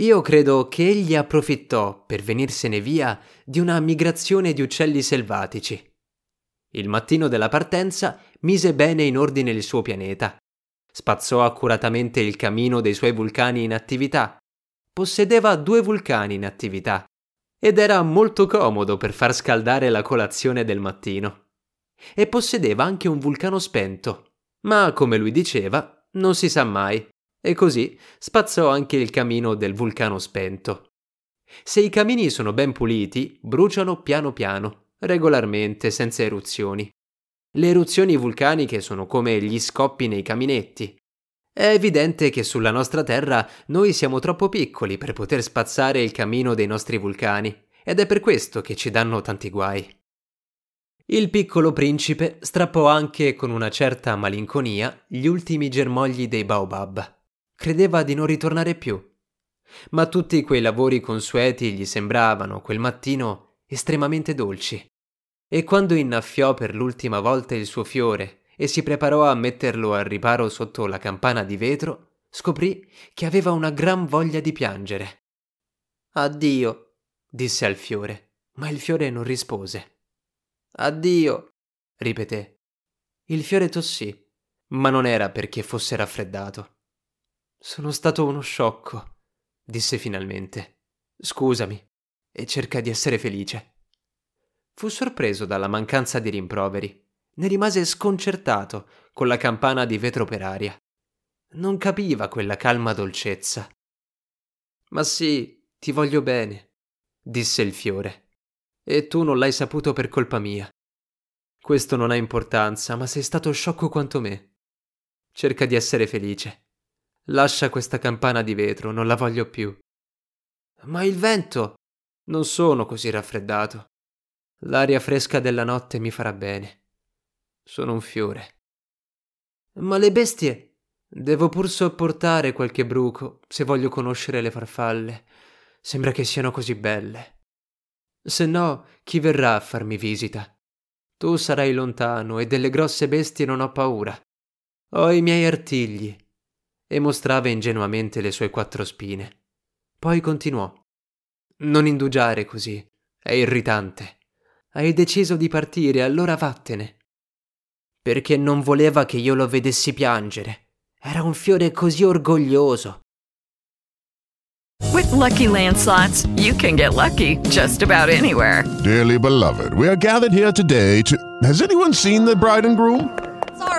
Io credo che egli approfittò per venirsene via di una migrazione di uccelli selvatici. Il mattino della partenza mise bene in ordine il suo pianeta, spazzò accuratamente il camino dei suoi vulcani in attività, possedeva due vulcani in attività. Ed era molto comodo per far scaldare la colazione del mattino. E possedeva anche un vulcano spento, ma come lui diceva, non si sa mai e così spazzò anche il camino del vulcano spento. Se i camini sono ben puliti, bruciano piano piano, regolarmente, senza eruzioni. Le eruzioni vulcaniche sono come gli scoppi nei caminetti. È evidente che sulla nostra Terra noi siamo troppo piccoli per poter spazzare il camino dei nostri vulcani, ed è per questo che ci danno tanti guai. Il piccolo principe strappò anche con una certa malinconia gli ultimi germogli dei baobab. Credeva di non ritornare più. Ma tutti quei lavori consueti gli sembravano, quel mattino, estremamente dolci. E quando innaffiò per l'ultima volta il suo fiore e si preparò a metterlo al riparo sotto la campana di vetro, scoprì che aveva una gran voglia di piangere. Addio, disse al fiore, ma il fiore non rispose. Addio, ripeté. Il fiore tossì, ma non era perché fosse raffreddato. Sono stato uno sciocco, disse finalmente. Scusami, e cerca di essere felice. Fu sorpreso dalla mancanza di rimproveri. Ne rimase sconcertato con la campana di vetro per aria. Non capiva quella calma dolcezza. Ma sì, ti voglio bene, disse il fiore. E tu non l'hai saputo per colpa mia. Questo non ha importanza, ma sei stato sciocco quanto me. Cerca di essere felice. Lascia questa campana di vetro, non la voglio più. Ma il vento. Non sono così raffreddato. L'aria fresca della notte mi farà bene. Sono un fiore. Ma le bestie. Devo pur sopportare qualche bruco se voglio conoscere le farfalle. Sembra che siano così belle. Se no, chi verrà a farmi visita? Tu sarai lontano e delle grosse bestie non ho paura. Ho i miei artigli e mostrava ingenuamente le sue quattro spine. Poi continuò. Non indugiare così, è irritante. Hai deciso di partire, allora vattene. Perché non voleva che io lo vedessi piangere. Era un fiore così orgoglioso. With lucky landslots, you can get lucky just about anywhere. Dearly beloved, we are gathered here today to. Has anyone seen the bride and groom?